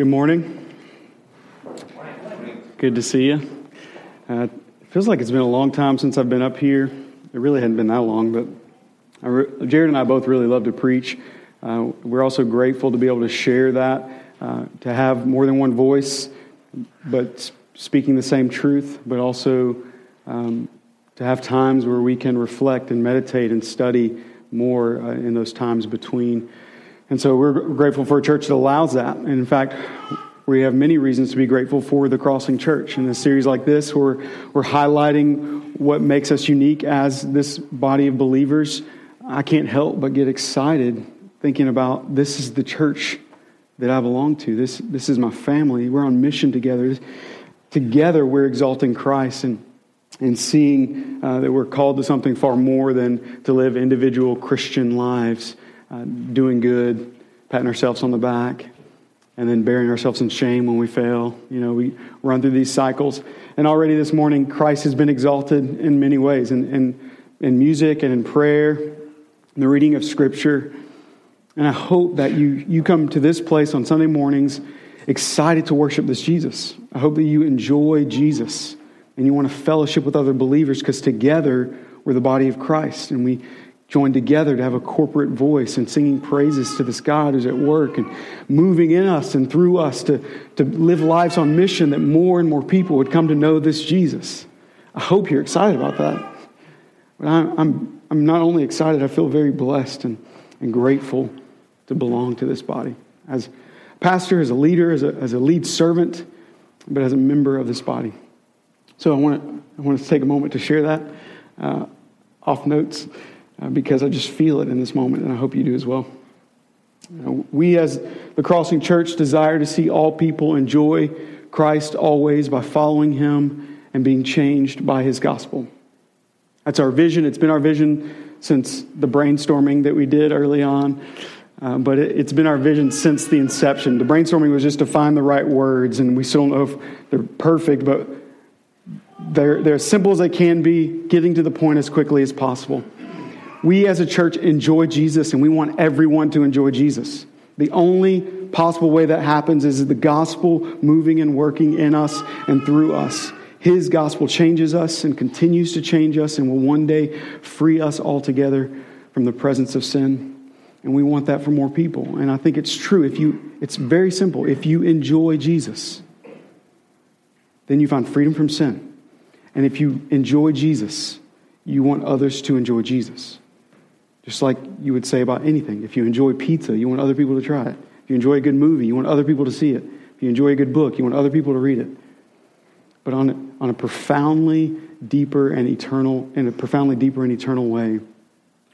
Good morning. Good to see you. Uh, it feels like it's been a long time since I've been up here. It really hadn't been that long, but re- Jared and I both really love to preach. Uh, we're also grateful to be able to share that, uh, to have more than one voice, but speaking the same truth, but also um, to have times where we can reflect and meditate and study more uh, in those times between. And so we're grateful for a church that allows that. And in fact, we have many reasons to be grateful for the Crossing Church. In a series like this, we're, we're highlighting what makes us unique as this body of believers. I can't help but get excited thinking about this is the church that I belong to. This, this is my family. We're on mission together. Together, we're exalting Christ and, and seeing uh, that we're called to something far more than to live individual Christian lives uh, doing good, patting ourselves on the back, and then burying ourselves in shame when we fail. You know, we run through these cycles. And already this morning, Christ has been exalted in many ways in, in, in music and in prayer, in the reading of Scripture. And I hope that you, you come to this place on Sunday mornings excited to worship this Jesus. I hope that you enjoy Jesus and you want to fellowship with other believers because together we're the body of Christ and we joined together to have a corporate voice and singing praises to this God who's at work and moving in us and through us to, to live lives on mission that more and more people would come to know this Jesus. I hope you're excited about that. But I'm, I'm, I'm not only excited, I feel very blessed and, and grateful to belong to this body. As pastor, as a leader, as a, as a lead servant, but as a member of this body. So I want to, I want to take a moment to share that uh, off notes because I just feel it in this moment, and I hope you do as well. You know, we, as the Crossing Church, desire to see all people enjoy Christ always by following Him and being changed by His gospel. That's our vision. It's been our vision since the brainstorming that we did early on. Uh, but it, has been our vision since the inception. The brainstorming was just to find the right words, and we still don't know if they're perfect, but they're, they're as simple as they can be, getting to the point as quickly as possible. We as a church enjoy Jesus and we want everyone to enjoy Jesus. The only possible way that happens is the gospel moving and working in us and through us. His gospel changes us and continues to change us and will one day free us altogether from the presence of sin. And we want that for more people. And I think it's true. If you, it's very simple. If you enjoy Jesus, then you find freedom from sin. And if you enjoy Jesus, you want others to enjoy Jesus. Just like you would say about anything. If you enjoy pizza, you want other people to try it. If you enjoy a good movie, you want other people to see it. If you enjoy a good book, you want other people to read it. But on on a profoundly deeper and eternal, in a profoundly deeper and eternal way,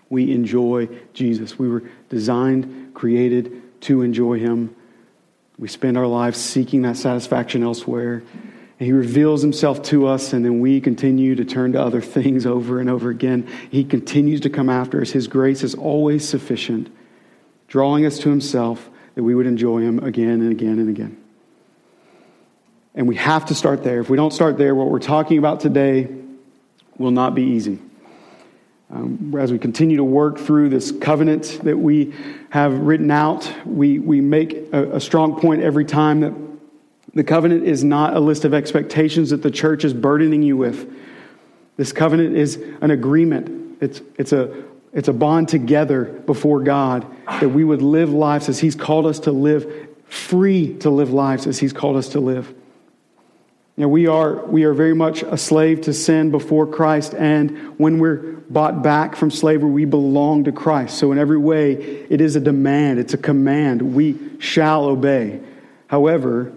we enjoy Jesus. We were designed, created to enjoy Him. We spend our lives seeking that satisfaction elsewhere. He reveals himself to us, and then we continue to turn to other things over and over again. He continues to come after us. His grace is always sufficient, drawing us to himself that we would enjoy him again and again and again. And we have to start there. If we don't start there, what we're talking about today will not be easy. Um, as we continue to work through this covenant that we have written out, we, we make a, a strong point every time that the covenant is not a list of expectations that the church is burdening you with. This covenant is an agreement. It's, it's, a, it's a bond together before God that we would live lives as He's called us to live, free to live lives as He's called us to live. Now, we are, we are very much a slave to sin before Christ, and when we're bought back from slavery, we belong to Christ. So, in every way, it is a demand, it's a command. We shall obey. However,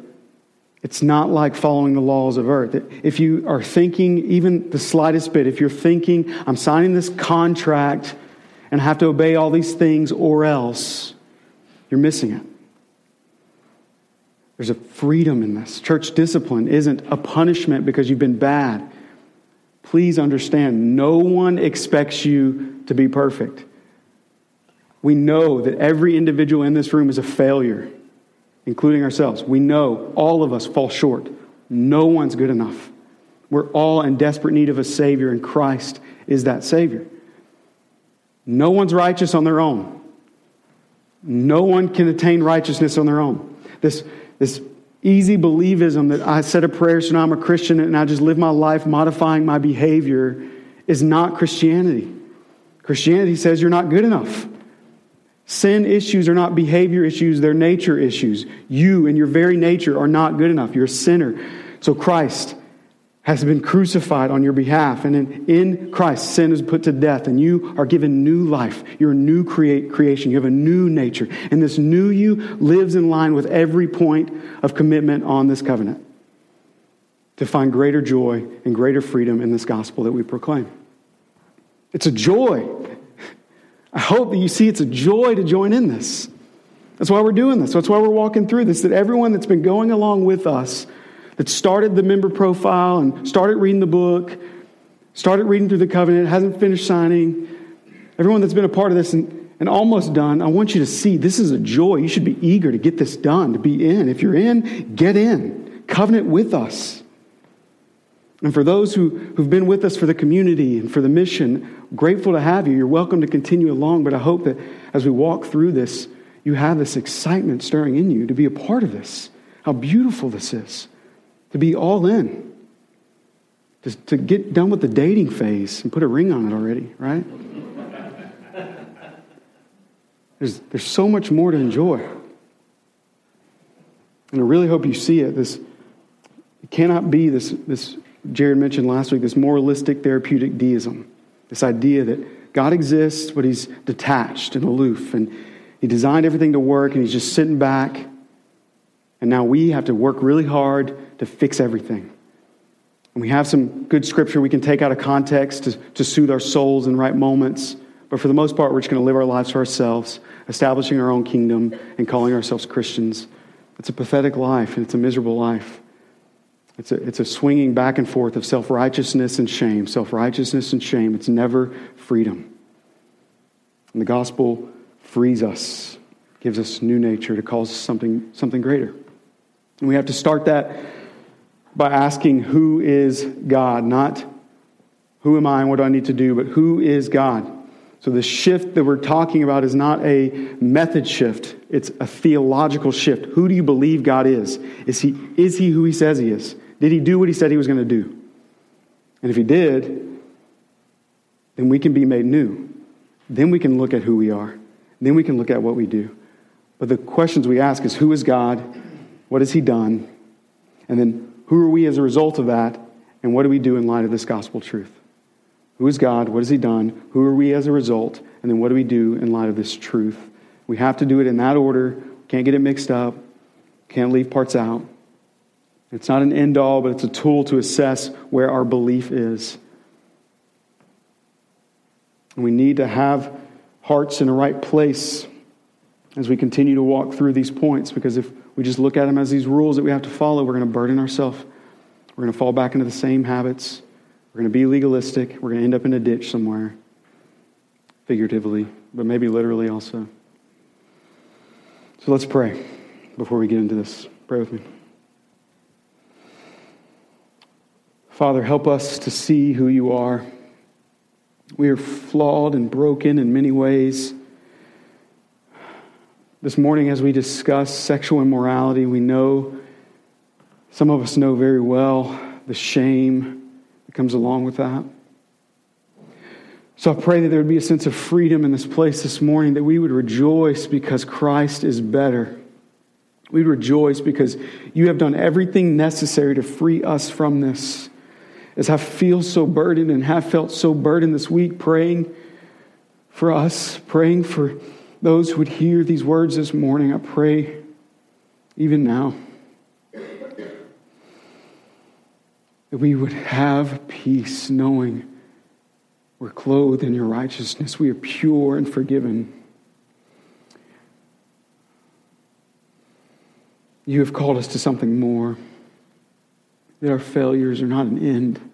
it's not like following the laws of earth. If you are thinking even the slightest bit, if you're thinking, I'm signing this contract and I have to obey all these things or else, you're missing it. There's a freedom in this. Church discipline isn't a punishment because you've been bad. Please understand, no one expects you to be perfect. We know that every individual in this room is a failure including ourselves. We know all of us fall short. No one's good enough. We're all in desperate need of a Savior, and Christ is that Savior. No one's righteous on their own. No one can attain righteousness on their own. this, this easy believism that I said a prayer, so now I'm a Christian and I just live my life modifying my behavior is not Christianity. Christianity says you're not good enough. Sin issues are not behavior issues, they're nature issues. You and your very nature are not good enough. You're a sinner. So Christ has been crucified on your behalf. And in, Christ, sin is put to death, and you are given new life. You're a new create, creation. You have a new nature. And this new you lives in line with every point of commitment on this covenant to find greater joy and greater freedom in this gospel that we proclaim. It's a joy. I hope that you see it's a joy to join in this. That's why we're doing this. That's why we're walking through this. That everyone that's been going along with us, that started the member profile and started reading the book, started reading through the covenant, hasn't finished signing, everyone that's been a part of this and, and almost done, I want you to see this is a joy. You should be eager to get this done, to be in. If you're in, get in. Covenant with us. And for those who, who've been with us for the community and for the mission, grateful to have you. You're welcome to continue along, but I hope that as we walk through this, you have this excitement stirring in you to be a part of this. How beautiful this is. To be all in. To, to get done with the dating phase and put a ring on it already, right? There's, there's so much more to enjoy. And I really hope you see it. This it cannot be this, this Jared mentioned last week, this moralistic therapeutic deism. This idea that God exists, but he's detached and aloof. And he designed everything to work, and he's just sitting back. And now we have to work really hard to fix everything. And we have some good scripture we can take out of context to, to soothe our souls in right moments. But for the most part, we're just going to live our lives for ourselves, establishing our own kingdom and calling ourselves Christians. It's a pathetic life, and it's a miserable life. It's a, it's a swinging back and forth of self righteousness and shame, self righteousness and shame. It's never freedom. And the gospel frees us, gives us new nature to cause something, something greater. And we have to start that by asking who is God, not who am I and what do I need to do, but who is God? So the shift that we're talking about is not a method shift, it's a theological shift. Who do you believe God is? Is he, is he who he says he is? Did he do what he said he was going to do? And if he did, then we can be made new. Then we can look at who we are. Then we can look at what we do. But the questions we ask is who is God? What has he done? And then who are we as a result of that? And what do we do in light of this gospel truth? Who is God? What has he done? Who are we as a result? And then what do we do in light of this truth? We have to do it in that order. Can't get it mixed up. Can't leave parts out. It's not an end all, but it's a tool to assess where our belief is. And we need to have hearts in the right place as we continue to walk through these points, because if we just look at them as these rules that we have to follow, we're going to burden ourselves. We're going to fall back into the same habits. We're going to be legalistic. We're going to end up in a ditch somewhere, figuratively, but maybe literally also. So let's pray before we get into this. Pray with me. Father, help us to see who you are. We are flawed and broken in many ways. This morning, as we discuss sexual immorality, we know, some of us know very well, the shame that comes along with that. So I pray that there would be a sense of freedom in this place this morning, that we would rejoice because Christ is better. We'd rejoice because you have done everything necessary to free us from this as I feel so burdened and have felt so burdened this week, praying for us, praying for those who would hear these words this morning, I pray even now that we would have peace knowing we're clothed in your righteousness, we are pure and forgiven. You have called us to something more that our failures are not an end,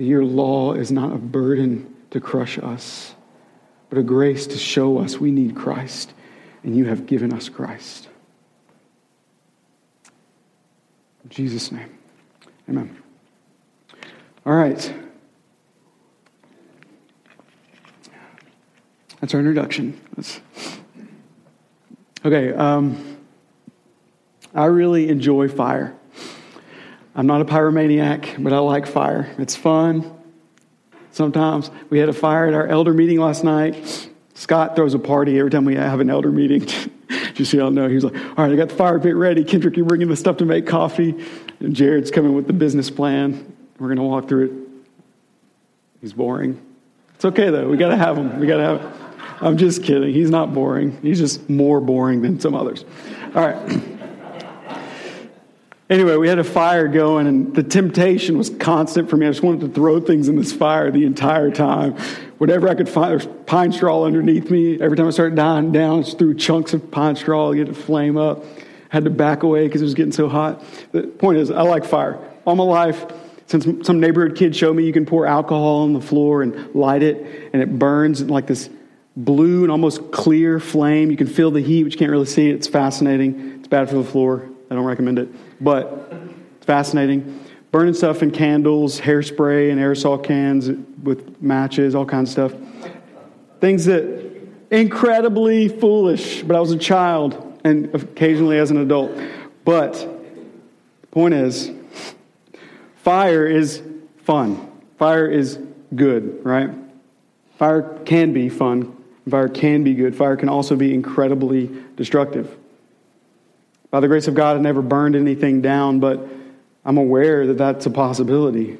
that your law is not a burden to crush us, but a grace to show us we need Christ, and you have given us Christ. In Jesus' name, amen. All right. That's our introduction. Let's Okay, um, I really enjoy fire. I'm not a pyromaniac, but I like fire. It's fun. Sometimes we had a fire at our elder meeting last night. Scott throws a party every time we have an elder meeting. Just so y'all know, he was like, All right, I got the fire pit ready. Kendrick, you're bringing the stuff to make coffee. And Jared's coming with the business plan. We're going to walk through it. He's boring. It's okay, though. We got to have him. We got to have him. I'm just kidding. He's not boring. He's just more boring than some others. All right. Anyway, we had a fire going, and the temptation was constant for me. I just wanted to throw things in this fire the entire time. Whatever I could find, there's pine straw underneath me. Every time I started dying down, I just threw chunks of pine straw to get it flame up. Had to back away because it was getting so hot. The point is, I like fire. All my life, since some neighborhood kid showed me you can pour alcohol on the floor and light it, and it burns like this blue and almost clear flame. You can feel the heat, but you can't really see it. It's fascinating. It's bad for the floor. I don't recommend it, but it's fascinating. Burning stuff in candles, hairspray, and aerosol cans with matches, all kinds of stuff. Things that incredibly foolish, but I was a child and occasionally as an adult. But the point is, fire is fun. Fire is good, right? Fire can be fun. Fire can be good. Fire can also be incredibly destructive. By the grace of God, I never burned anything down, but I'm aware that that's a possibility.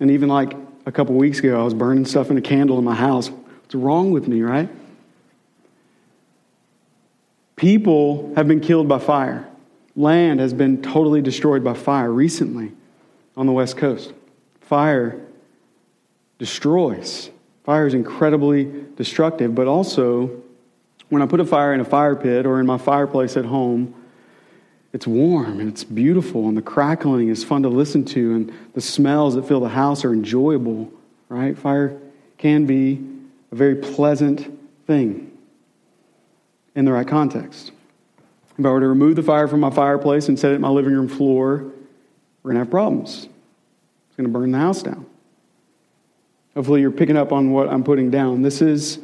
And even like a couple weeks ago, I was burning stuff in a candle in my house. What's wrong with me, right? People have been killed by fire. Land has been totally destroyed by fire recently on the West Coast. Fire destroys. Fire is incredibly destructive, but also when I put a fire in a fire pit or in my fireplace at home, it's warm and it's beautiful, and the crackling is fun to listen to, and the smells that fill the house are enjoyable, right? Fire can be a very pleasant thing in the right context. If I were to remove the fire from my fireplace and set it in my living room floor, we're going to have problems. It's going to burn the house down. Hopefully, you're picking up on what I'm putting down. This is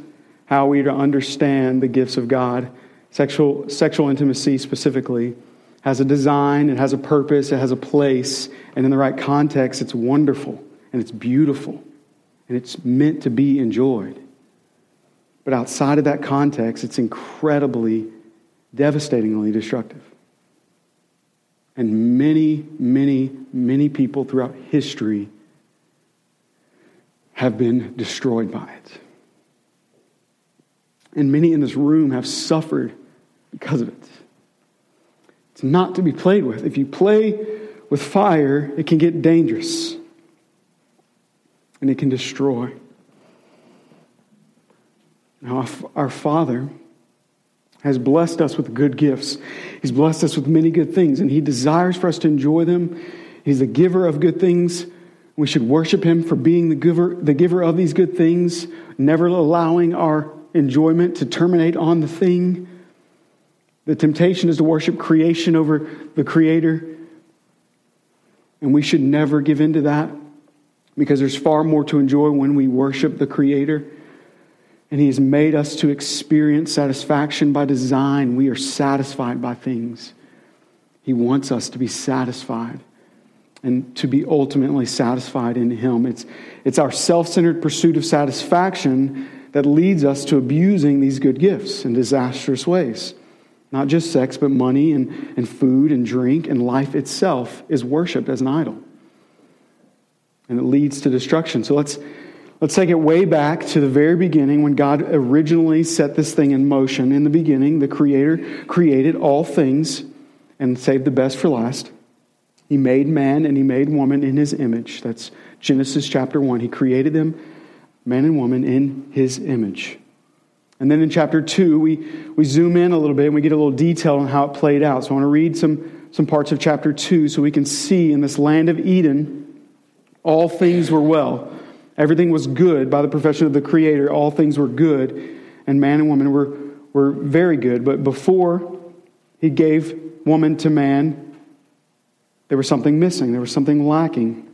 how we are to understand the gifts of God, sexual, sexual intimacy specifically has a design, it has a purpose, it has a place, and in the right context, it's wonderful and it's beautiful and it's meant to be enjoyed. But outside of that context, it's incredibly, devastatingly destructive. And many, many, many people throughout history have been destroyed by it. And many in this room have suffered because of it. It's not to be played with. If you play with fire, it can get dangerous and it can destroy. Now, our Father has blessed us with good gifts. He's blessed us with many good things, and He desires for us to enjoy them. He's the giver of good things. We should worship Him for being the giver, the giver of these good things, never allowing our enjoyment to terminate on the thing. The temptation is to worship creation over the Creator. And we should never give in to that because there's far more to enjoy when we worship the Creator. And He has made us to experience satisfaction by design. We are satisfied by things. He wants us to be satisfied and to be ultimately satisfied in Him. It's, it's our self centered pursuit of satisfaction that leads us to abusing these good gifts in disastrous ways. Not just sex, but money and, and food and drink and life itself is worshiped as an idol. And it leads to destruction. So let's, let's take it way back to the very beginning when God originally set this thing in motion. In the beginning, the Creator created all things and saved the best for last. He made man and he made woman in his image. That's Genesis chapter 1. He created them, man and woman, in his image. And then in chapter 2, we, we zoom in a little bit and we get a little detail on how it played out. So I want to read some, some parts of chapter 2 so we can see in this land of Eden, all things were well. Everything was good by the profession of the Creator. All things were good, and man and woman were, were very good. But before he gave woman to man, there was something missing, there was something lacking.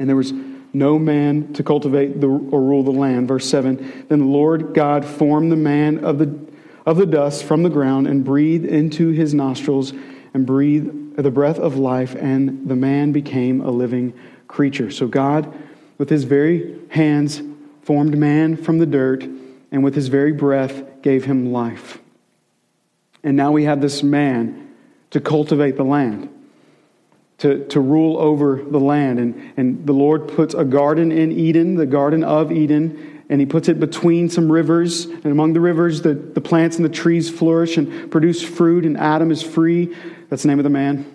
And there was no man to cultivate the, or rule the land. Verse 7 Then the Lord God formed the man of, the, of the dust from the ground and breathed into his nostrils and breathed the breath of life, and the man became a living creature. So God, with his very hands, formed man from the dirt, and with his very breath gave him life. And now we have this man to cultivate the land to, to rule over the land. And, and the Lord puts a garden in Eden, the Garden of Eden, and He puts it between some rivers. And among the rivers, the, the plants and the trees flourish and produce fruit, and Adam is free. That's the name of the man.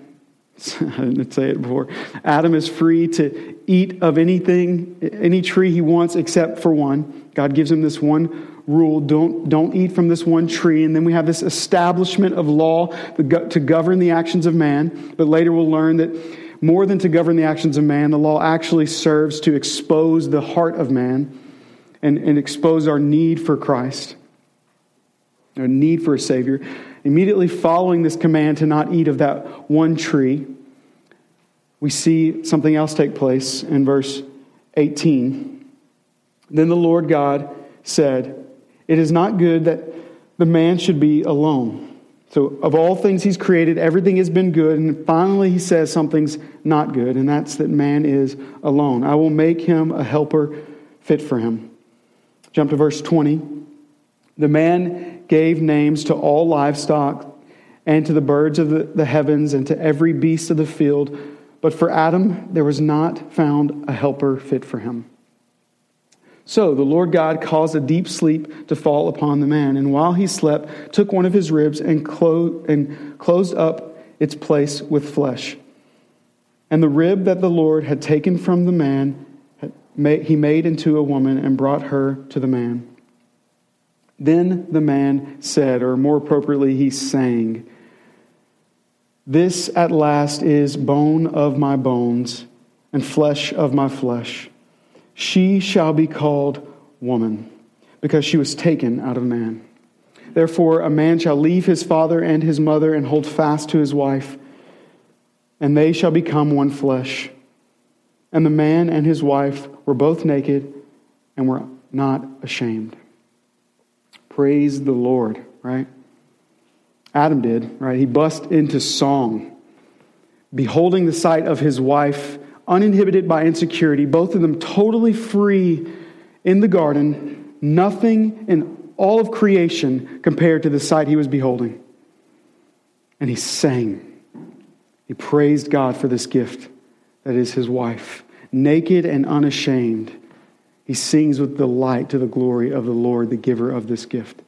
I didn't say it before. Adam is free to eat of anything, any tree he wants, except for one. God gives him this one rule don't, don't eat from this one tree. And then we have this establishment of law to govern the actions of man. But later we'll learn that more than to govern the actions of man, the law actually serves to expose the heart of man and, and expose our need for Christ, our need for a Savior. Immediately following this command to not eat of that one tree, we see something else take place in verse 18. Then the Lord God said, it is not good that the man should be alone. So, of all things he's created, everything has been good. And finally, he says something's not good, and that's that man is alone. I will make him a helper fit for him. Jump to verse 20. The man gave names to all livestock and to the birds of the, heavens and to every beast of the field. But for Adam, there was not found a helper fit for him. So the Lord God caused a deep sleep to fall upon the man, and while he slept, took one of his ribs and, clo- and closed up its place with flesh. And the rib that the Lord had taken from the man, he made into a woman and brought her to the man. Then the man said, or more appropriately, he sang, This at last is bone of my bones and flesh of my flesh. She shall be called woman, because she was taken out of man. Therefore, a man shall leave his father and his mother and hold fast to his wife, and they shall become one flesh. And the man and his wife were both naked and were not ashamed. Praise the Lord, right? Adam did, right? He bust into song, beholding the sight of his wife uninhibited by insecurity, both of them totally free in the garden, nothing in all of creation compared to the sight he was beholding. And he sang. He praised God for this gift that is his wife. Naked and unashamed, he sings with delight to the glory of the Lord, the giver of this gift.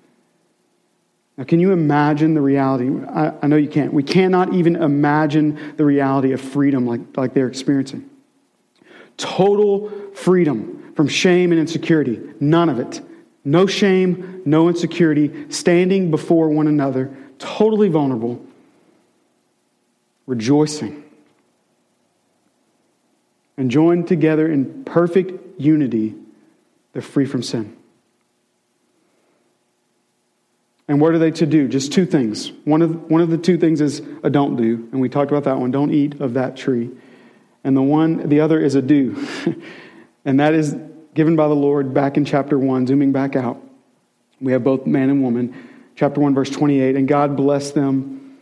Now, can you imagine the reality? I, I, know you can't. We cannot even imagine the reality of freedom like, like they're experiencing. Total freedom from shame and insecurity. None of it. No shame, no insecurity, standing before one another, totally vulnerable, rejoicing, and joined together in perfect unity, they're free from sin. And what are they to do? Just two things. One of, one of the two things is a don't do, and we talked about that one. Don't eat of that tree. And the one, the other is a do. and that is given by the Lord back in chapter 1, zooming back out. We have both man and woman. Chapter 1, verse 28. And God blessed them.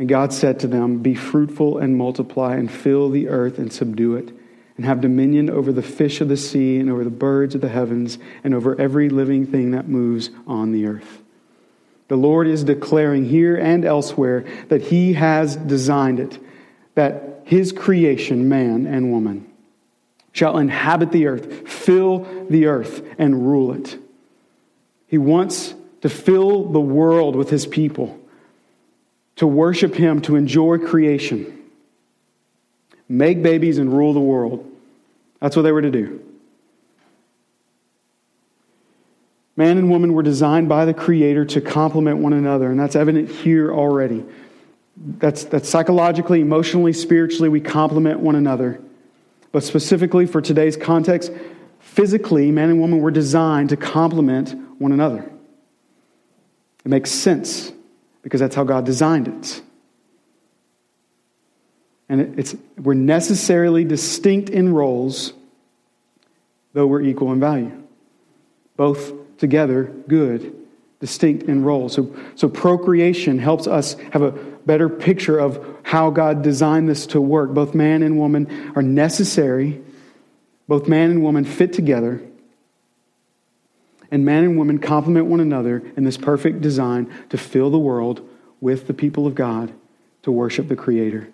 And God said to them, Be fruitful and multiply, and fill the earth and subdue it, and have dominion over the fish of the sea, and over the birds of the heavens, and over every living thing that moves on the earth. The Lord is declaring here and elsewhere that He has designed it, that His creation, man and woman, shall inhabit the earth, fill the earth, and rule it. He wants to fill the world with His people, to worship Him, to enjoy creation, make babies, and rule the world. That's what they were to do. Man and woman were designed by the Creator to complement one another, and that's evident here already. That's, that's psychologically, emotionally, spiritually, we complement one another. But specifically for today's context, physically, man and woman were designed to complement one another. It makes sense because that's how God designed it. And it's, we're necessarily distinct in roles, though we're equal in value. Both together good, distinct in role. So, so procreation helps us have a better picture of how God designed this to work. Both man and woman are necessary, both man and woman fit together. And man and woman complement one another in this perfect design to fill the world with the people of God to worship the Creator.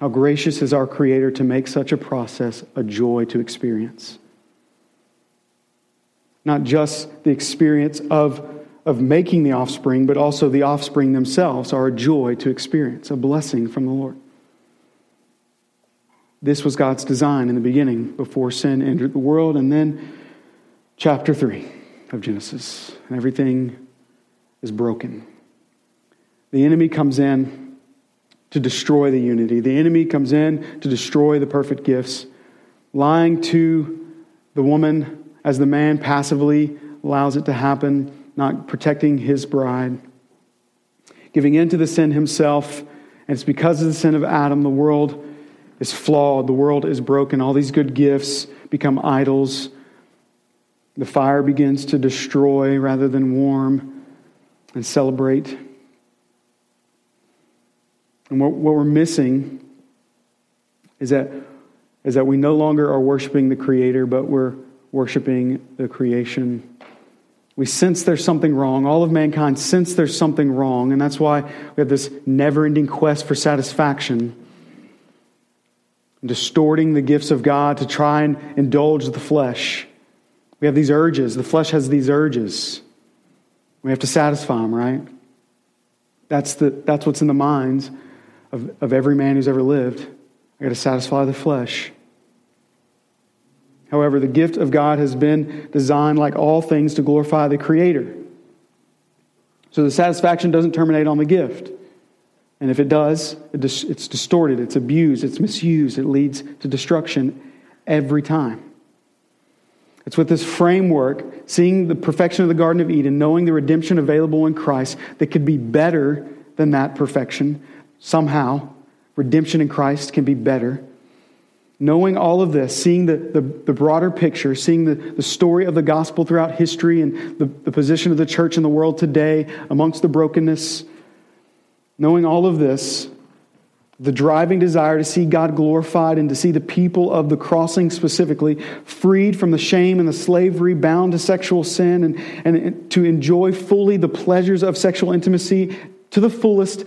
How gracious is our Creator to make such a process a joy to experience. Not just the experience of of making the offspring, but also the offspring themselves are a joy to experience, a blessing from the Lord. This was God's design in the beginning before sin entered the world. And then, chapter 3 of Genesis, and everything is broken. The enemy comes in to destroy the unity, the enemy comes in to destroy the perfect gifts, lying to the woman as the man passively allows it to happen not protecting his bride, giving in to the sin himself. And it's because of the sin of Adam, the world is flawed, the world is broken. All these good gifts become idols. The fire begins to destroy rather than warm and celebrate. And what, what we're missing is that, is that we no longer are worshiping the Creator, but we're worshiping the creation. We sense there's something wrong. All of mankind sense there's something wrong, and that's why we have this never ending quest for satisfaction, distorting the gifts of God to try and indulge the flesh. We have these urges. The flesh has these urges. We have to satisfy them, right? That's, the, that's what's in the minds of, of every man who's ever lived. I got to satisfy the flesh. However, the gift of God has been designed, like all things, to glorify the Creator. So the satisfaction doesn't terminate on the gift. And if it does, it's distorted, it's abused, it's misused, it leads to destruction every time. It's with this framework, seeing the perfection of the Garden of Eden, knowing the redemption available in Christ that could be better than that perfection. Somehow, redemption in Christ can be better. Knowing all of this, seeing the, the, the, broader picture, seeing the, the story of the gospel throughout history and the, the position of the church in the world today amongst the brokenness, knowing all of this, the driving desire to see God glorified and to see the people of the crossing specifically freed from the shame and the slavery bound to sexual sin and, and to enjoy fully the pleasures of sexual intimacy to the fullest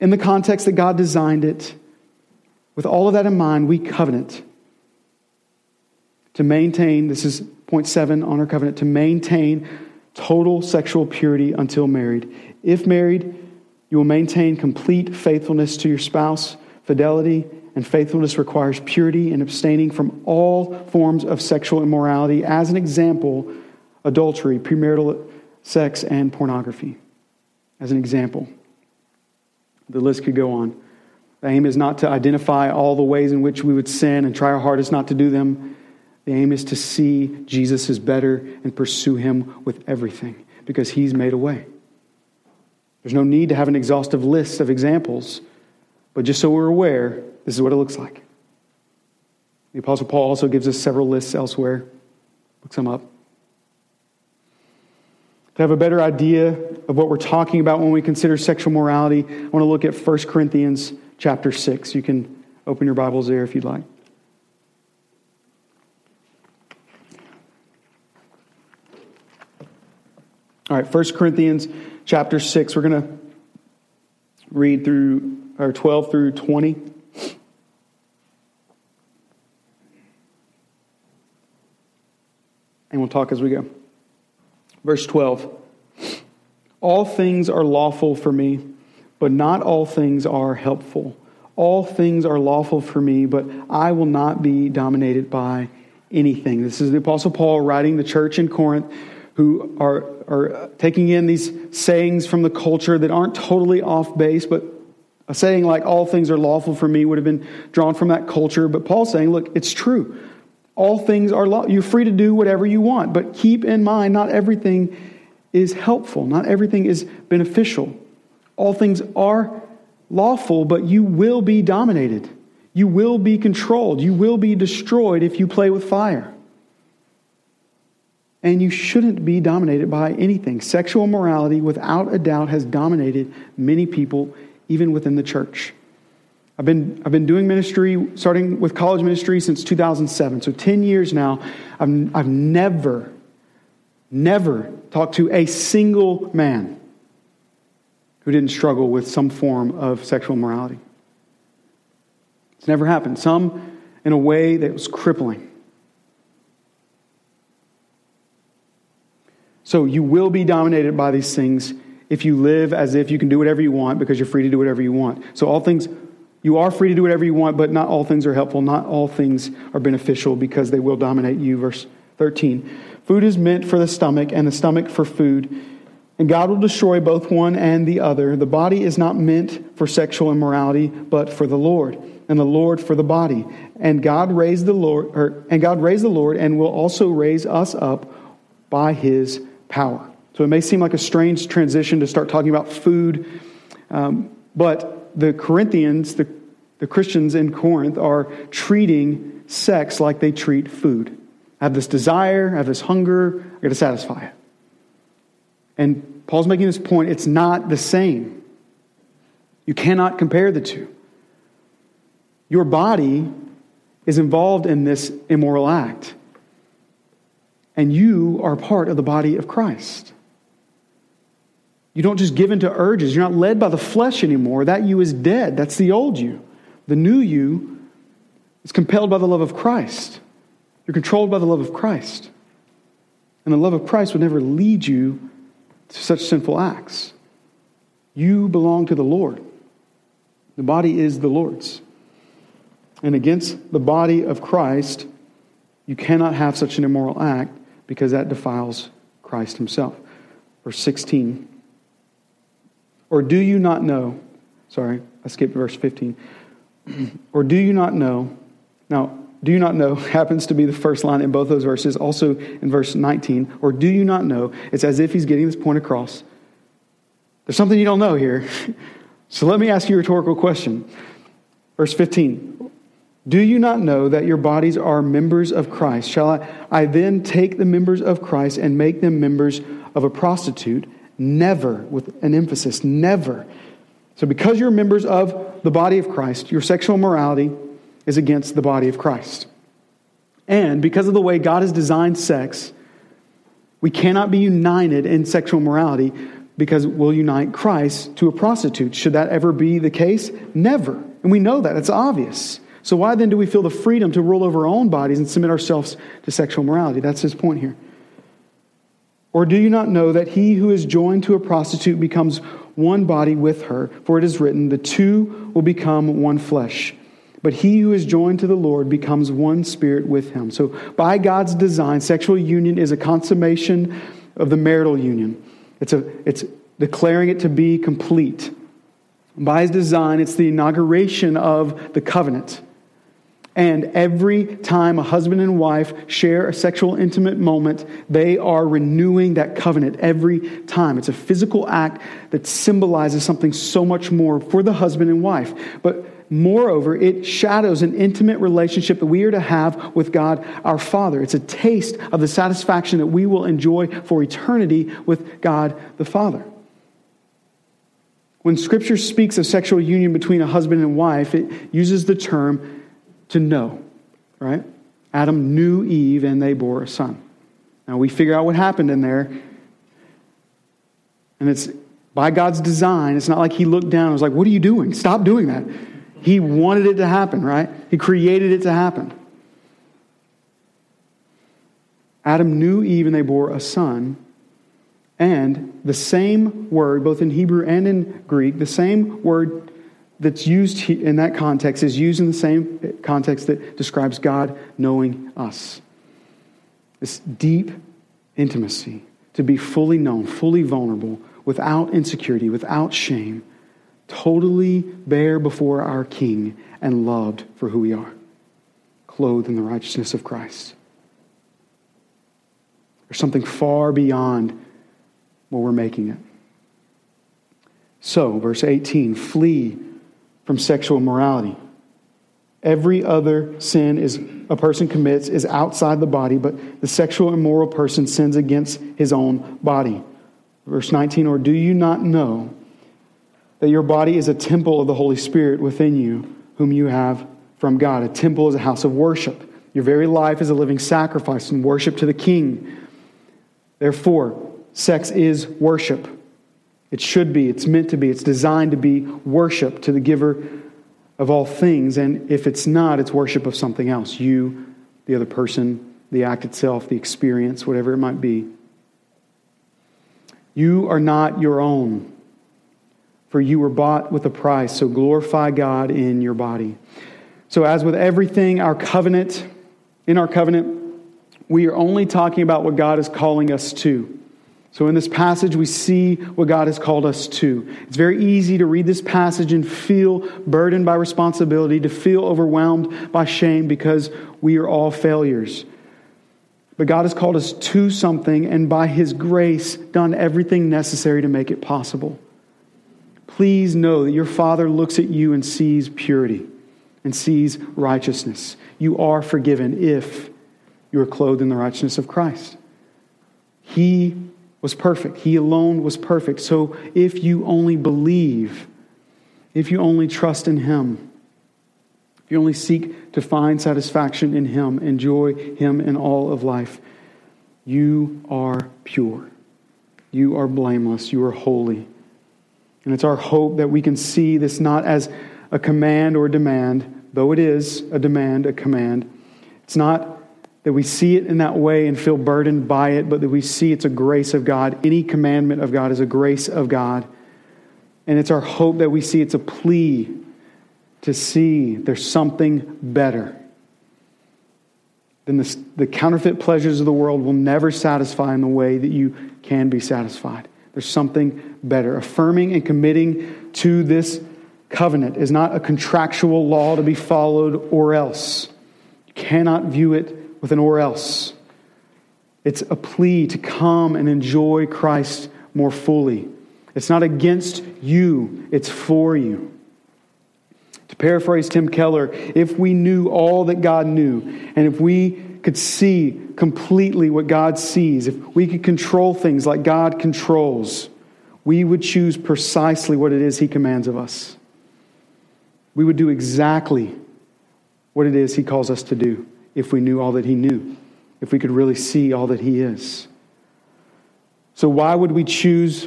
in the context that God designed it with all of that in mind, we covenant to maintain, this is point seven on our covenant, to maintain total sexual purity until married. If married, you will maintain complete faithfulness to your spouse. Fidelity and faithfulness requires purity and abstaining from all forms of sexual immorality. As an example, adultery, premarital sex, and pornography. As an example. The list could go on. The aim is not to identify all the ways in which we would sin and try our hardest not to do them. The aim is to see Jesus is better and pursue him with everything because he's made a way. There's no need to have an exhaustive list of examples, but just so we're aware, this is what it looks like. The Apostle Paul also gives us several lists elsewhere. Look some up. To have a better idea of what we're talking about when we consider sexual morality, I want to look at 1 Corinthians chapter 6. You can open your Bibles there if you'd like. All right, 1 Corinthians chapter 6. We're going to read through or 12 through 20. And we'll talk as we go. Verse 12. All things are lawful for me but not all things are helpful. All things are lawful for me, but I will not be dominated by anything. This is the Apostle Paul writing the church in Corinth who are, are taking in these sayings from the culture that aren't totally off base, but a saying like, all things are lawful for me would have been drawn from that culture. But Paul's saying, look, it's true. All things are law. You're free to do whatever you want, but keep in mind, not everything is helpful, not everything is beneficial. All things are lawful, but you will be dominated. You will be controlled. You will be destroyed if you play with fire. And you shouldn't be dominated by anything. Sexual morality, without a doubt, has dominated many people, even within the church. I've been, I've been doing ministry, starting with college ministry since 2007. So 10 years now. I've, I've never, never talked to a single man who didn't struggle with some form of sexual morality. It's never happened. Some in a way that was crippling. So you will be dominated by these things if you live as if you can do whatever you want because you're free to do whatever you want. So all things you are free to do whatever you want, but not all things are helpful. Not all things are beneficial because they will dominate you. Verse 13. Food is meant for the stomach, and the stomach for food. And God will destroy both one and the other. The body is not meant for sexual immorality, but for the Lord, and the Lord for the body. And God raised the Lord, or, and God raised the Lord, and will also raise us up by His power. So it may seem like a strange transition to start talking about food, um, but the Corinthians, the, the Christians in Corinth, are treating sex like they treat food. I have this desire, I have this hunger, I got to satisfy it. And Paul's making this point it's not the same. You cannot compare the two. Your body is involved in this immoral act, and you are part of the body of Christ. You don't just give in to urges. You're not led by the flesh anymore. That you is dead. That's the old you. The new you is compelled by the love of Christ. You're controlled by the love of Christ. And the love of Christ would never lead you to such sinful acts. You belong to the Lord. The body is the Lord's. And against the body of Christ, you cannot have such an immoral act because that defiles Christ himself. Verse 16. Or do you not know? Sorry, I skipped verse 15. or do you not know? Now, do you not know happens to be the first line in both those verses, also in verse 19. Or do you not know? It's as if he's getting this point across. There's something you don't know here. so let me ask you a rhetorical question. Verse 15. Do you not know that your bodies are members of Christ? Shall I, I then take the members of Christ and make them members of a prostitute? Never, with an emphasis, never. So, because you're members of the body of Christ, your sexual morality is against the body of Christ. And because of the way God has designed sex, we cannot be united in sexual morality because we'll unite Christ to a prostitute. Should that ever be the case? Never. And we know that. It's obvious. So, why then do we feel the freedom to rule over our own bodies and submit ourselves to sexual morality? That's his point here. Or do you not know that he who is joined to a prostitute becomes one body with her? For it is written, the two will become one flesh. But he who is joined to the Lord becomes one spirit with him. So, by God's design, sexual union is a consummation of the marital union. It's, a, it's declaring it to be complete. By his design, it's the inauguration of the covenant. And every time a husband and wife share a sexual intimate moment, they are renewing that covenant every time. It's a physical act that symbolizes something so much more for the husband and wife. But moreover, it shadows an intimate relationship that we are to have with God our Father. It's a taste of the satisfaction that we will enjoy for eternity with God the Father. When Scripture speaks of sexual union between a husband and wife, it uses the term to know, right? Adam knew Eve and they bore a son. Now we figure out what happened in there. And it's by God's design. It's not like he looked down and was like, What are you doing? Stop doing that. He wanted it to happen, right? He created it to happen. Adam knew Eve and they bore a son. And the same word, both in Hebrew and in Greek, the same word that's used in that context is used in the same context that describes God knowing us. This deep intimacy, to be fully known, fully vulnerable, without insecurity, without shame, totally bare before our King and loved for who we are, clothed in the righteousness of Christ. There's something far beyond what we're making it. So, verse 18 flee from sexual morality. Every other sin is a person commits is outside the body, but the sexual immoral person sins against his own body. Verse 19, or do you not know that your body is a temple of the Holy Spirit within you, whom you have from God? A temple is a house of worship. Your very life is a living sacrifice and worship to the King. Therefore, sex is worship. It should be, it's meant to be, it's designed to be worship to the giver of all things. And if it's not, it's worship of something else you, the other person, the act itself, the experience, whatever it might be. You are not your own, for you were bought with a price. So glorify God in your body. So, as with everything, our covenant, in our covenant, we are only talking about what God is calling us to. So, in this passage, we see what God has called us to. It's very easy to read this passage and feel burdened by responsibility, to feel overwhelmed by shame because we are all failures. But God has called us to something and by His grace done everything necessary to make it possible. Please know that your Father looks at you and sees purity and sees righteousness. You are forgiven if you are clothed in the righteousness of Christ. He was perfect, He alone was perfect. So if you only believe, if you only trust in Him, if you only seek to find satisfaction in Him, enjoy Him in all of life, you are pure. You are blameless. You are holy. And it's our hope that we can see this not as a command or demand, though it is a demand, a command. It's not that we see it in that way and feel burdened by it, but that we see it's a grace of God. Any commandment of God is a grace of God. And it's our hope that we see it's a plea to see there's something better. Then the, the counterfeit pleasures of the world will never satisfy in the way that you can be satisfied. There's something better. Affirming and committing to this covenant is not a contractual law to be followed or else. You cannot view it with an or else. It's a plea to come and enjoy Christ more fully. It's not against you, it's for you. To paraphrase Tim Keller, if we knew all that God knew, and if we could see completely what God sees, if we could control things like God controls, we would choose precisely what it is He commands of us. We would do exactly what it is He calls us to do if we knew all that He knew, if we could really see all that He is. So, why would we choose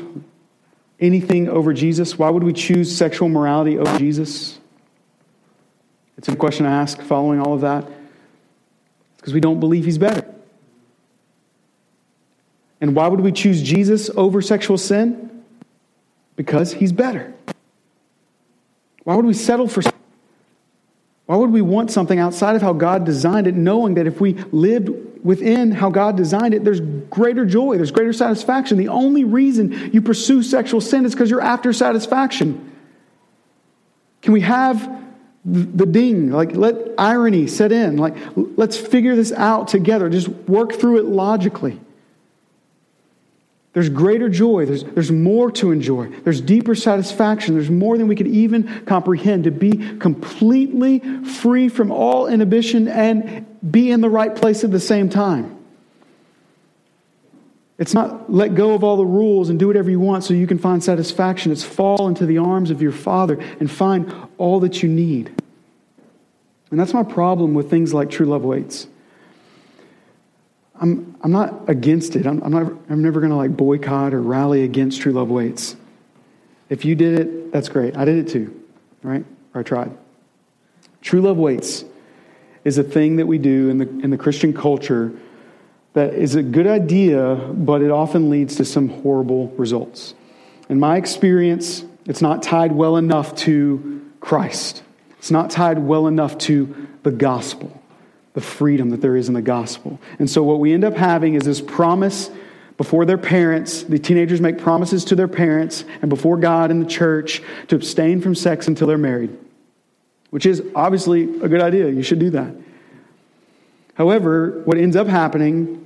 anything over Jesus? Why would we choose sexual morality over Jesus? It's a question to ask following all of that. Because we don't believe he's better. And why would we choose Jesus over sexual sin? Because he's better. Why would we settle for why would we want something outside of how God designed it, knowing that if we lived within how God designed it, there's greater joy, there's greater satisfaction. The only reason you pursue sexual sin is because you're after satisfaction. Can we have the ding, like let irony set in. Like, let's figure this out together. Just work through it logically. There's greater joy. There's, there's more to enjoy. There's deeper satisfaction. There's more than we could even comprehend. To be completely free from all inhibition and be in the right place at the same time. It's not let go of all the rules and do whatever you want so you can find satisfaction. It's fall into the arms of your Father and find all that you need. And that's my problem with things like True Love Waits. I'm, I'm not against it. I'm, I'm, not, I'm never going to like boycott or rally against True Love Waits. If you did it, that's great. I did it too, right? Or I tried. True Love Waits is a thing that we do in the, in the Christian culture that is a good idea, but it often leads to some horrible results. In my experience, it's not tied well enough to Christ. It's not tied well enough to the gospel, the freedom that there is in the gospel. And so, what we end up having is this promise before their parents. The teenagers make promises to their parents and before God and the church to abstain from sex until they're married, which is obviously a good idea. You should do that. However, what ends up happening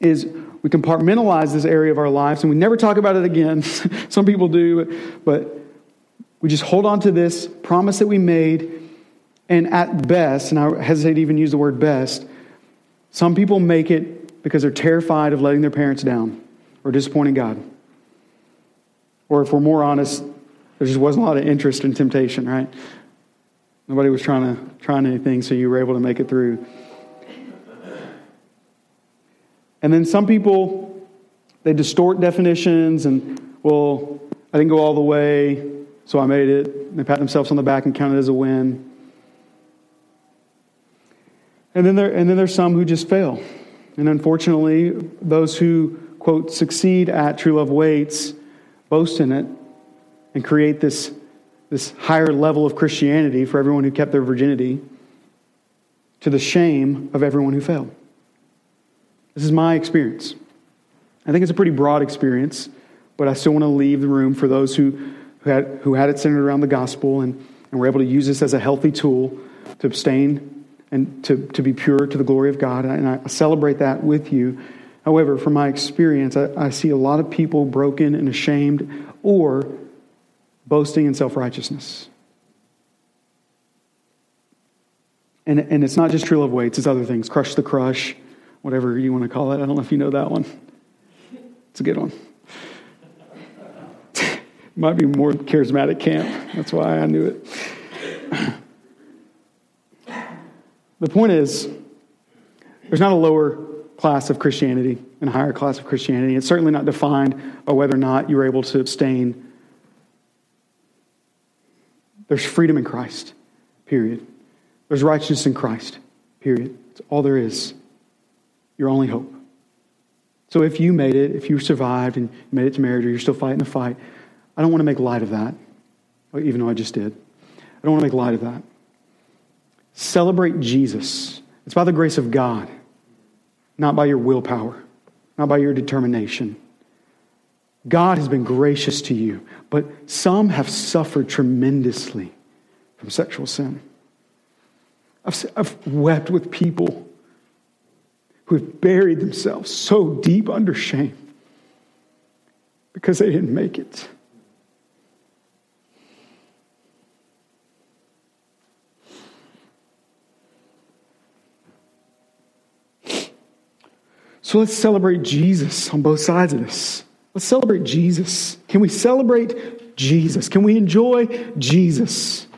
is we compartmentalize this area of our lives and we never talk about it again. Some people do, but we just hold on to this promise that we made And at best, and I hesitate to even use the word best, some people make it because they're terrified of letting their parents down or disappointing God. Or if we're more honest, there just wasn't a lot of interest in temptation, right? Nobody was trying to trying anything, so you were able to make it through. And then some people, they distort definitions and, well, I didn't go all the way, so I made it. They pat themselves on the back and count it as a win. And then, there, and then there's some who just fail. And unfortunately, those who, quote, succeed at true love waits, boast in it, and create this, this higher level of Christianity for everyone who kept their virginity to the shame of everyone who failed. This is my experience. I think it's a pretty broad experience, but I still want to leave the room for those who, who, had, who had it centered around the gospel and, and were able to use this as a healthy tool to abstain and to, to be pure to the glory of God. And I celebrate that with you. However, from my experience, I, I see a lot of people broken and ashamed or boasting in self righteousness. And, and it's not just true love waits, it's other things. Crush the crush, whatever you want to call it. I don't know if you know that one. It's a good one. Might be more charismatic camp. That's why I knew it. the point is, there's not a lower class of Christianity and a higher class of Christianity. It's certainly not defined by whether or not you're able to abstain. There's freedom in Christ, period. There's righteousness in Christ, period. That's all there is your only hope. So if you made it, if you survived and made it to marriage, or you're still fighting the fight, I don't want to make light of that, even though I just did. I don't want to make light of that. Celebrate Jesus. It's by the grace of God, not by your willpower, not by your determination. God has been gracious to you, but some have suffered tremendously from sexual sin. I've, I've wept with people who have buried themselves so deep under shame because they didn't make it. So let's celebrate Jesus on both sides of this. Let's celebrate Jesus. Can we celebrate Jesus? Can we enjoy Jesus?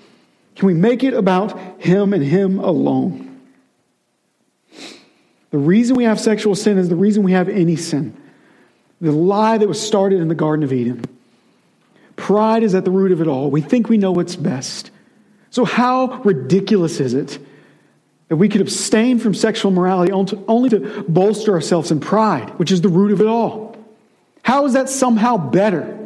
Can we make it about Him and Him alone? The reason we have sexual sin is the reason we have any sin. The lie that was started in the Garden of Eden. Pride is at the root of it all. We think we know what's best. So, how ridiculous is it that we could abstain from sexual morality only to bolster ourselves in pride, which is the root of it all? How is that somehow better?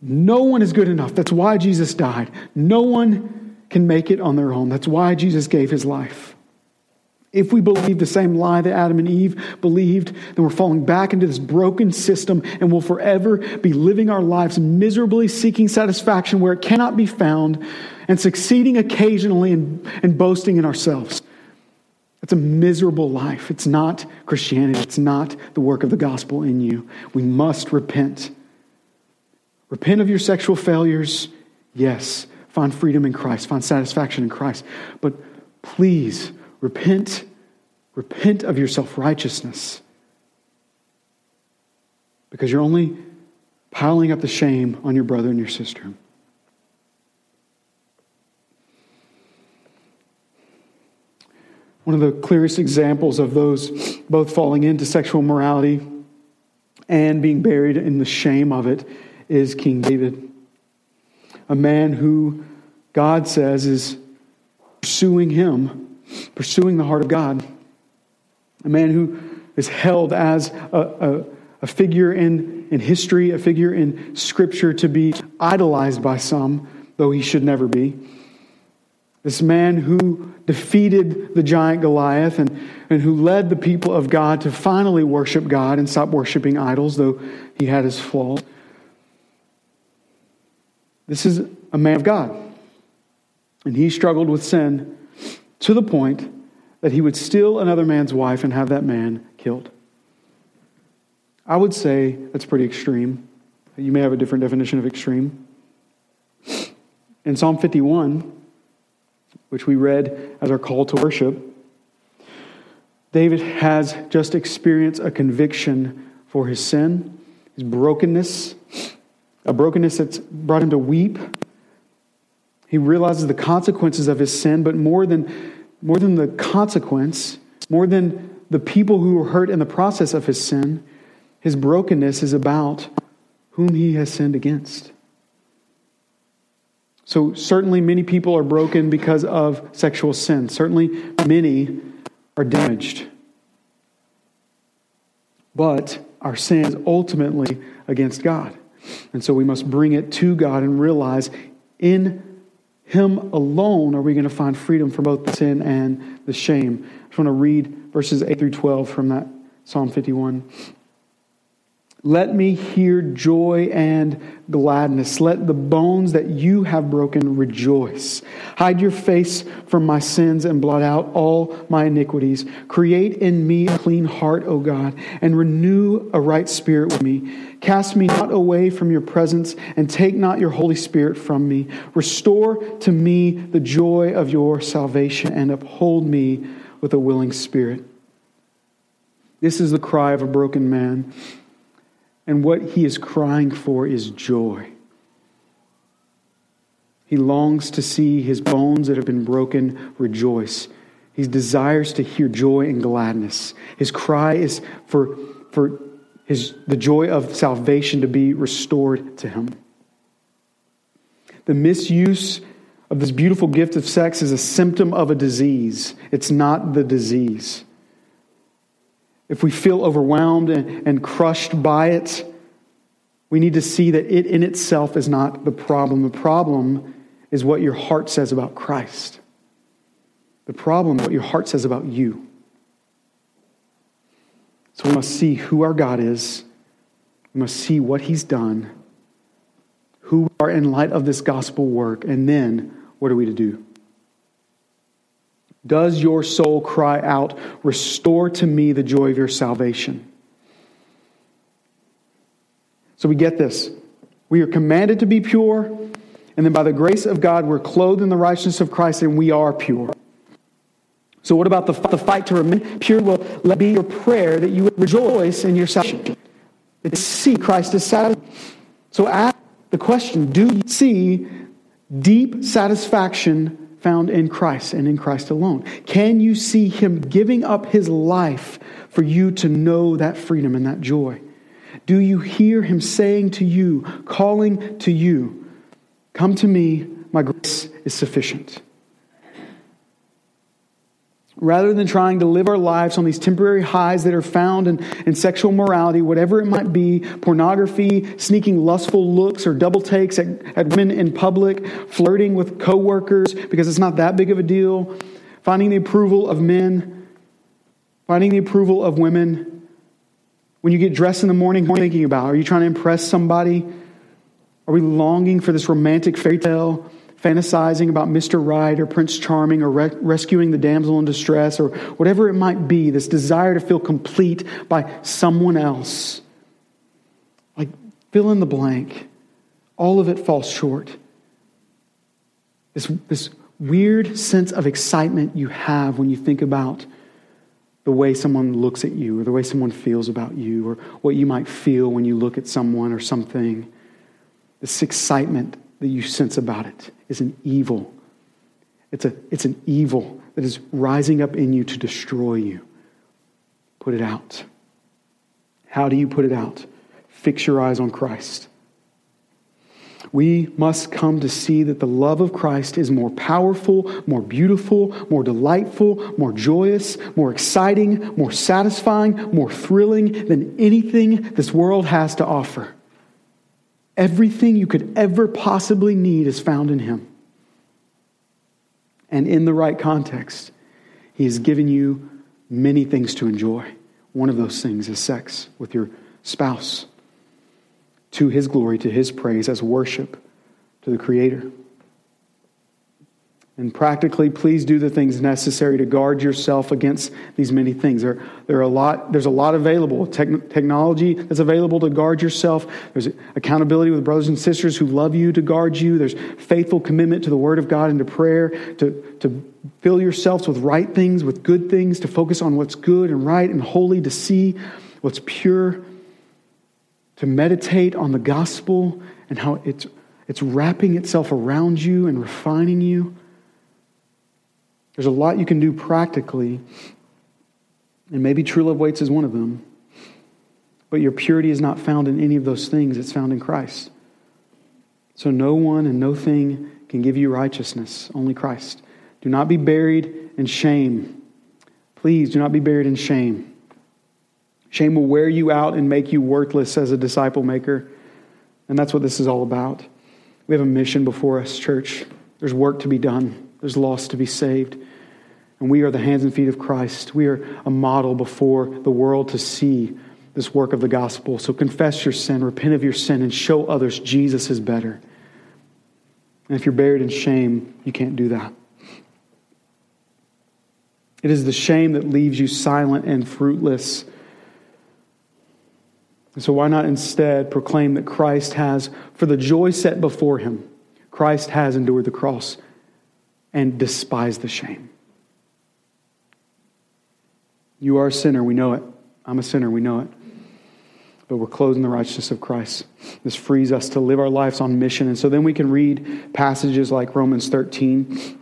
No one is good enough. That's why Jesus died. No one can make it on their own. That's why Jesus gave his life. If we believe the same lie that Adam and Eve believed, then we're falling back into this broken system and will forever be living our lives miserably seeking satisfaction where it cannot be found and succeeding occasionally and, and boasting in ourselves. It's a miserable life. It's not Christianity. It's not the work of the gospel in you. We must repent. Repent of your sexual failures, yes. Find freedom in Christ, find satisfaction in Christ. But please repent, repent of your self righteousness. Because you're only piling up the shame on your brother and your sister. One of the clearest examples of those both falling into sexual morality and being buried in the shame of it is King David a man who God says is pursuing him, pursuing the heart of God. A man who is held as a, a, a figure in, in history, a figure in Scripture to be idolized by some, though he should never be. This man who defeated the giant Goliath and, and who led the people of God to finally worship God and stop worshiping idols, though he had his flaws. This is a man of God. And he struggled with sin to the point that he would steal another man's wife and have that man killed. I would say that's pretty extreme. You may have a different definition of extreme. In Psalm 51, which we read as our call to worship, David has just experienced a conviction for his sin, his brokenness, a brokenness that's brought him to weep. He realizes the consequences of his sin, but more than, more than the consequence, more than the people who were hurt in the process of his sin, his brokenness is about whom he has sinned against. So, certainly, many people are broken because of sexual sin. Certainly, many are damaged. But our sin is ultimately against God. And so we must bring it to God and realize in Him alone are we going to find freedom from both the sin and the shame. I just want to read verses 8 through 12 from that Psalm 51. Let me hear joy and gladness. Let the bones that you have broken rejoice. Hide your face from my sins and blot out all my iniquities. Create in me a clean heart, O God, and renew a right spirit with me. Cast me not away from your presence and take not your Holy Spirit from me. Restore to me the joy of your salvation and uphold me with a willing spirit. This is the cry of a broken man. And what he is crying for is joy. He longs to see his bones that have been broken rejoice. He desires to hear joy and gladness. His cry is for, for his, the joy of salvation to be restored to him. The misuse of this beautiful gift of sex is a symptom of a disease, it's not the disease if we feel overwhelmed and, and crushed by it, we need to see that it in itself is not the problem. The problem is what your heart says about Christ. The problem, what your heart says about you. So we must see who our God is. We must see what He's done, who we are in light of this gospel work, and then what are we to do? Does your soul cry out, Restore to me the joy of your salvation? So we get this. We are commanded to be pure, and then by the grace of God, we're clothed in the righteousness of Christ, and we are pure. So, what about the, the fight to remain pure? Well, let be your prayer that you would rejoice in your salvation. To see Christ is satisfied. So, ask the question do you see deep satisfaction found in Christ and in Christ alone? Can you see Him giving up His life for you to know that freedom and that joy? Do you hear Him saying to you, calling to you, Come to me, my grace is sufficient? Rather than trying to live our lives on these temporary highs that are found in, in sexual morality, whatever it might be pornography, sneaking lustful looks or double takes at, at women in public, flirting with coworkers because it's not that big of a deal, finding the approval of men, finding the approval of women. When you get dressed in the morning, what are you thinking about? Are you trying to impress somebody? Are we longing for this romantic fairy tale? Fantasizing about Mr. Right or Prince Charming or re- rescuing the damsel in distress or whatever it might be, this desire to feel complete by someone else. Like, fill in the blank. All of it falls short. This, this weird sense of excitement you have when you think about the way someone looks at you or the way someone feels about you or what you might feel when you look at someone or something. This excitement that you sense about it is an evil. It's, a, it's an evil that is rising up in you to destroy you. Put it out. How do you put it out? Fix your eyes on Christ. We must come to see that the love of Christ is more powerful, more beautiful, more delightful, more joyous, more exciting, more satisfying, more thrilling than anything this world has to offer. Everything you could ever possibly need is found in Him. And in the right context, He has given you many things to enjoy. One of those things is sex with your spouse to His glory, to His praise, as worship to the Creator. And practically, please do the things necessary to guard yourself against these many things. There, there are a lot, there's a lot available. technology that's available to guard yourself. There's accountability with brothers and sisters who love you to guard you. There's faithful commitment to the Word of God and to prayer, to, to fill yourselves with right things, with good things, to focus on what's good and right and holy, to see what's pure, to meditate on the gospel and how it's, it's wrapping itself around you and refining you. There's a lot you can do practically, and maybe true love waits is one of them. But your purity is not found in any of those things, it's found in Christ. So no one and no thing can give you righteousness, only Christ. Do not be buried in shame. Please do not be buried in shame. Shame will wear you out and make you worthless as a disciple maker. And that's what this is all about. We have a mission before us, church. There's work to be done, there's loss to be saved. And we are the hands and feet of Christ. We are a model before the world to see this work of the gospel. So confess your sin, repent of your sin, and show others Jesus is better. And if you're buried in shame, you can't do that. It is the shame that leaves you silent and fruitless. So, why not instead proclaim that Christ has, for the joy set before him, Christ has endured the cross and despised the shame? You are a sinner, we know it. I'm a sinner, we know it. But we're clothed in the righteousness of Christ. This frees us to live our lives on mission. And so then we can read passages like Romans 13,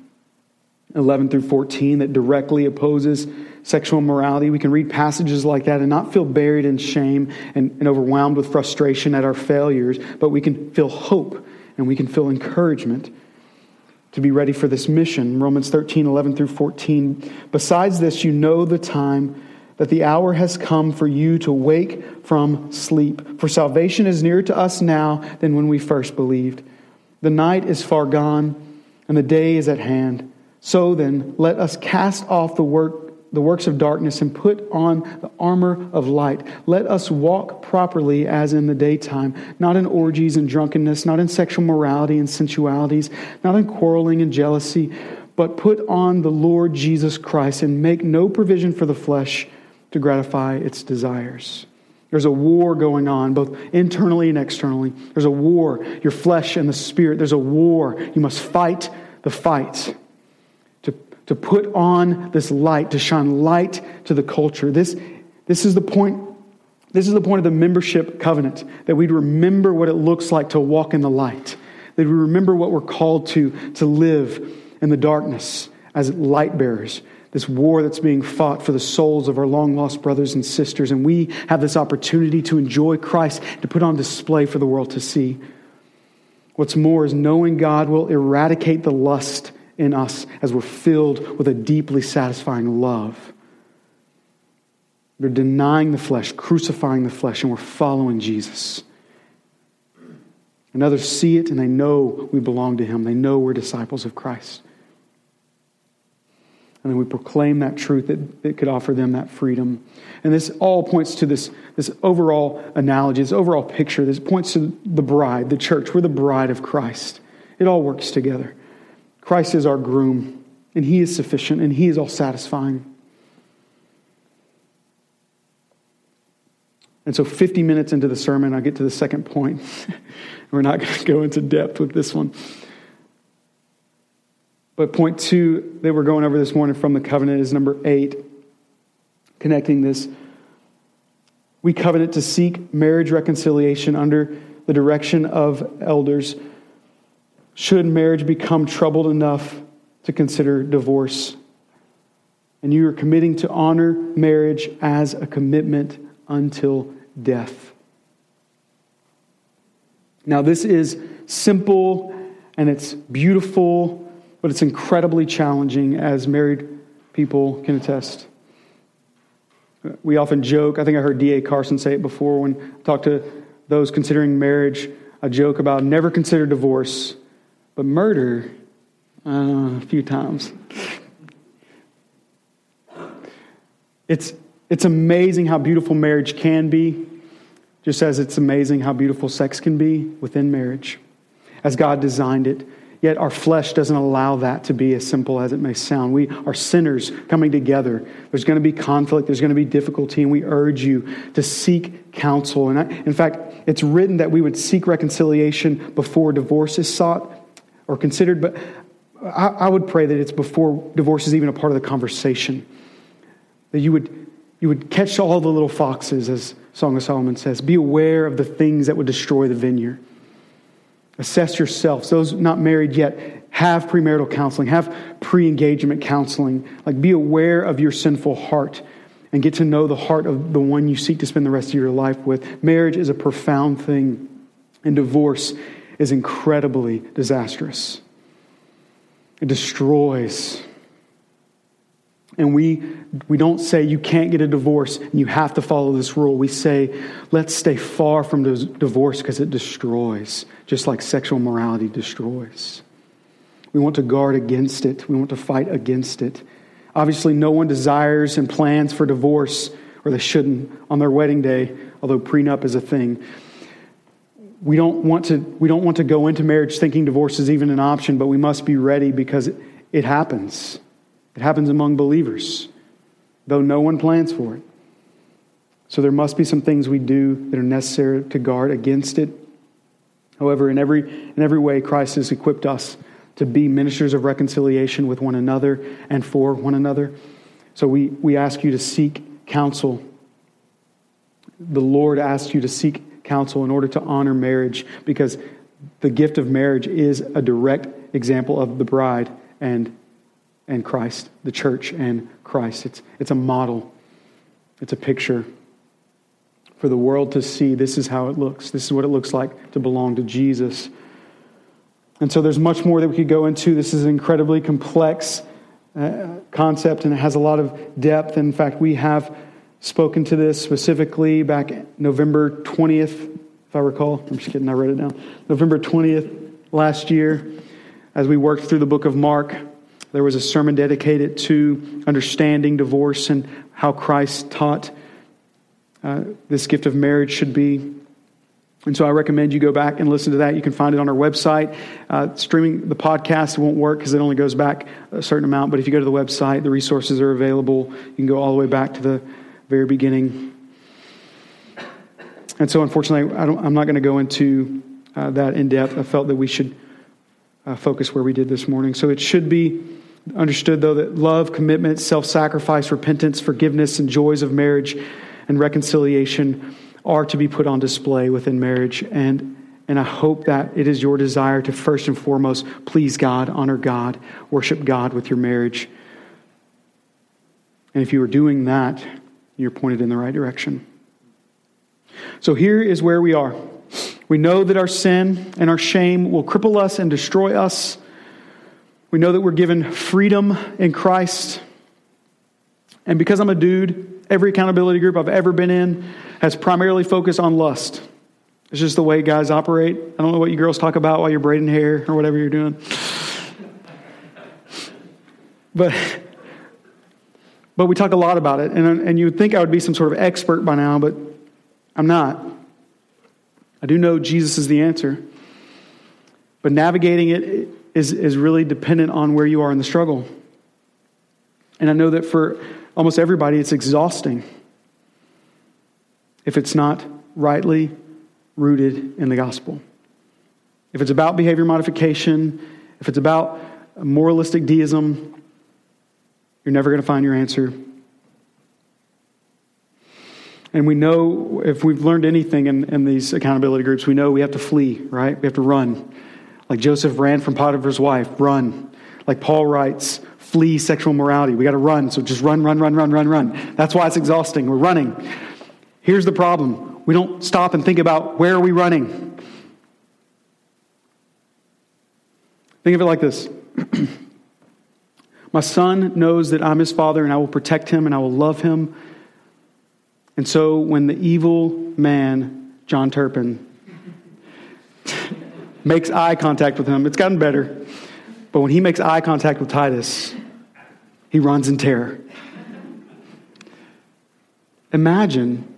11 through 14, that directly opposes sexual morality. We can read passages like that and not feel buried in shame and, and overwhelmed with frustration at our failures, but we can feel hope and we can feel encouragement to be ready for this mission. Romans 13, 11 through 14. Besides this, you know the time that the hour has come for you to wake from sleep. For salvation is nearer to us now than when we first believed. The night is far gone, and the day is at hand. So then, let us cast off the work the works of darkness and put on the armor of light. Let us walk properly as in the daytime, not in orgies and drunkenness, not in sexual morality and sensualities, not in quarreling and jealousy, but put on the Lord Jesus Christ and make no provision for the flesh to gratify its desires. There's a war going on, both internally and externally. There's a war, your flesh and the spirit. There's a war. You must fight the fight to put on this light, to shine light to the culture. This, this is the point. This is the point of the membership covenant, that we'd remember what it looks like to walk in the light, that we remember what we're called to, to live in the darkness as light bearers, this war that's being fought for the souls of our long lost brothers and sisters. And we have this opportunity to enjoy Christ, to put on display for the world to see. What's more is knowing God will eradicate the lust in us as we're filled with a deeply satisfying love. We're denying the flesh, crucifying the flesh, and we're following Jesus. And others see it and they know we belong to Him. They know we're disciples of Christ. And then we proclaim that truth that, that could offer them that freedom. And this all points to this, this overall analogy, this overall picture. This points to the bride, the church. We're the bride of Christ. It all works together. Christ is our groom, and He is sufficient, and He is all satisfying. And so, 50 minutes into the sermon, I get to the second point. We're not going to go into depth with this one. But point two that we're going over this morning from the covenant is number eight, connecting this. We covenant to seek marriage reconciliation under the direction of elders should marriage become troubled enough to consider divorce. And you are committing to honor marriage as a commitment until death. Now, this is simple and it's beautiful, but it's incredibly challenging, as married people can attest. We often joke, I think I heard D.A. Carson say it before when I talked to those considering marriage, a joke about never consider divorce but murder, uh, a few times. It's, it's amazing how beautiful marriage can be, just as it's amazing how beautiful sex can be within marriage, as God designed it. Yet our flesh doesn't allow that to be as simple as it may sound. We are sinners coming together. There's going to be conflict, there's going to be difficulty, and we urge you to seek counsel. And I, in fact, it's written that we would seek reconciliation before divorce is sought or considered, but I, I would pray that it's before divorce is even a part of the conversation. That you would, you would catch all the little foxes, as Song of Solomon says. Be aware of the things that would destroy the vineyard. Assess yourselves. Those not married yet, have premarital counseling, have pre engagement counseling. Like, be aware of your sinful heart and get to know the heart of the one you seek to spend the rest of your life with. Marriage is a profound thing, and divorce is incredibly disastrous. It destroys. And we, we don't say you can't get a divorce and you have to follow this rule. We say, let's stay far from divorce because it destroys, just like sexual morality destroys. We want to guard against it, we want to fight against it. Obviously, no one desires and plans for divorce, or they shouldn't, on their wedding day, although prenup is a thing. We don't want to, we don't want to go into marriage thinking divorce is even an option, but we must be ready because it, it happens. It happens among believers, though no one plans for it. So there must be some things we do that are necessary to guard against it. However, in every, in every way, Christ has equipped us to be ministers of reconciliation with one another and for one another. So we, we ask you to seek counsel. The Lord asks you to seek counsel in order to honor marriage because the gift of marriage is a direct example of the bride and and Christ, the church and Christ. It's, it's a model, it's a picture for the world to see this is how it looks. This is what it looks like to belong to Jesus. And so there's much more that we could go into. This is an incredibly complex uh, concept and it has a lot of depth. In fact, we have spoken to this specifically back November 20th, if I recall. I'm just kidding, I wrote it down. November 20th last year, as we worked through the book of Mark. There was a sermon dedicated to understanding divorce and how Christ taught uh, this gift of marriage should be. And so I recommend you go back and listen to that. You can find it on our website. Uh, streaming the podcast won't work because it only goes back a certain amount. But if you go to the website, the resources are available. You can go all the way back to the very beginning. And so, unfortunately, I am not going to go into uh, that in depth. I felt that we should uh, focus where we did this morning. So it should be Understood, though, that love, commitment, self sacrifice, repentance, forgiveness, and joys of marriage and reconciliation are to be put on display within marriage. And, and I hope that it is your desire to first and foremost please God, honor God, worship God with your marriage. And if you are doing that, you're pointed in the right direction. So here is where we are. We know that our sin and our shame will cripple us and destroy us. We know that we're given freedom in Christ. And because I'm a dude, every accountability group I've ever been in has primarily focused on lust. It's just the way guys operate. I don't know what you girls talk about while you're braiding hair or whatever you're doing. But, but we talk a lot about it. And, uh, and you would think I would be some sort of expert by now, but I'm not. I do know Jesus is the answer. But navigating it is, is really dependent on where you are in the struggle. And I know that for almost everybody, it's exhausting if it's not rightly rooted in the gospel. If it's about behavior modification, if it's about moralistic deism, you're never going to find your answer. And we know, if we've learned anything in, in these accountability groups, we know we have to flee, right? We have to run. Like Joseph ran from Potiphar's wife, run. Like Paul writes, flee sexual morality. We got to run. So just run, run, run, run, run, run. That's why it's exhausting. We're running. Here's the problem we don't stop and think about where are we running? Think of it like this My son knows that I'm his father and I will protect him and I will love him. And so when the evil man, John Turpin, makes eye contact with him. It's gotten better. But when he makes eye contact with Titus, he runs in terror. Imagine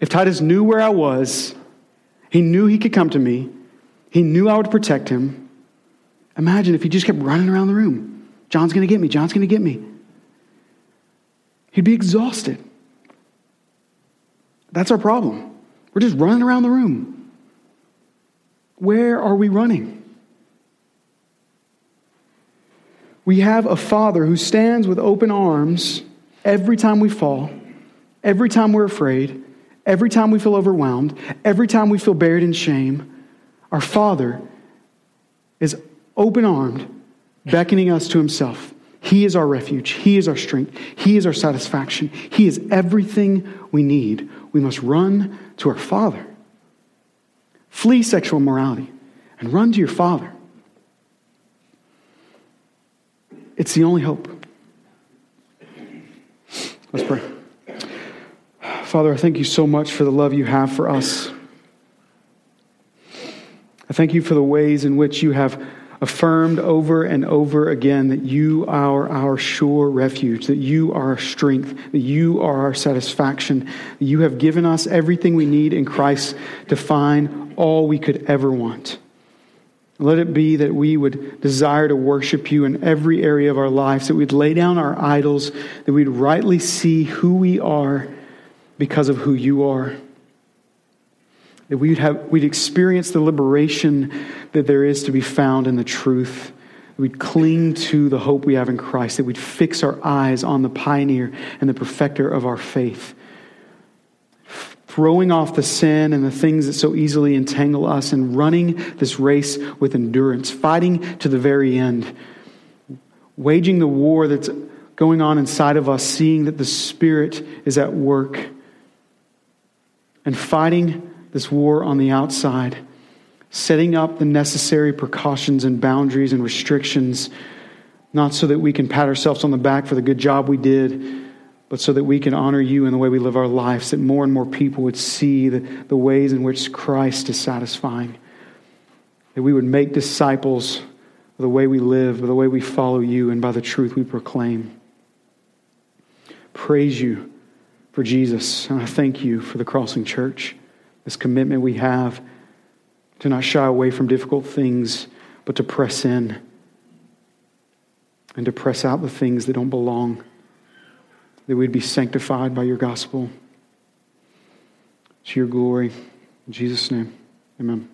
if Titus knew where I was, he knew he could come to me, he knew I would protect him, Imagine if he just kept running around the room. John's going to get me. John's going to get me. He'd be exhausted. That's our problem. We're just running around the room. Where are we running? We have a father who stands with open arms every time we fall, every time we're afraid, every time we feel overwhelmed, every time we feel buried in shame. Our father is open armed, beckoning us to himself. He is our refuge. He is our strength. He is our satisfaction. He is everything we need. We must run to our Father. Flee sexual immorality and run to your Father. It's the only hope. Let's pray. Father, I thank you so much for the love you have for us. I thank you for the ways in which you have affirmed over and over again that you are our sure refuge, that you are our strength, that you are our satisfaction, that you have given us everything we need in Christ to find all we could ever want. Let it be that we would desire to worship you in every area of our lives, that we'd lay down our idols, that we'd rightly see who we are because of who you are that we'd, have, we'd experience the liberation that there is to be found in the truth. We'd cling to the hope we have in Christ, that we'd fix our eyes on the pioneer and the perfecter of our faith. Throwing off the sin and the things that so easily entangle us and running this race with endurance, fighting to the very end, waging the war that's going on inside of us, seeing that the Spirit is at work, and fighting this war on the outside, setting up the necessary precautions and boundaries and restrictions, not so that we can pat ourselves on the back for the good job we did, but so that we can honor you in the way we live our lives, that more and more people would see the, the ways in which Christ is satisfying, that we would make disciples of the way we live, by the way we follow you, and by the truth we proclaim. Praise you for Jesus, and I thank you for the Crossing Church this commitment we have to not shy away from difficult things, but to press in and to press out the things that don't belong, that we'd be sanctified by your gospel. To your glory. In Jesus' name, amen.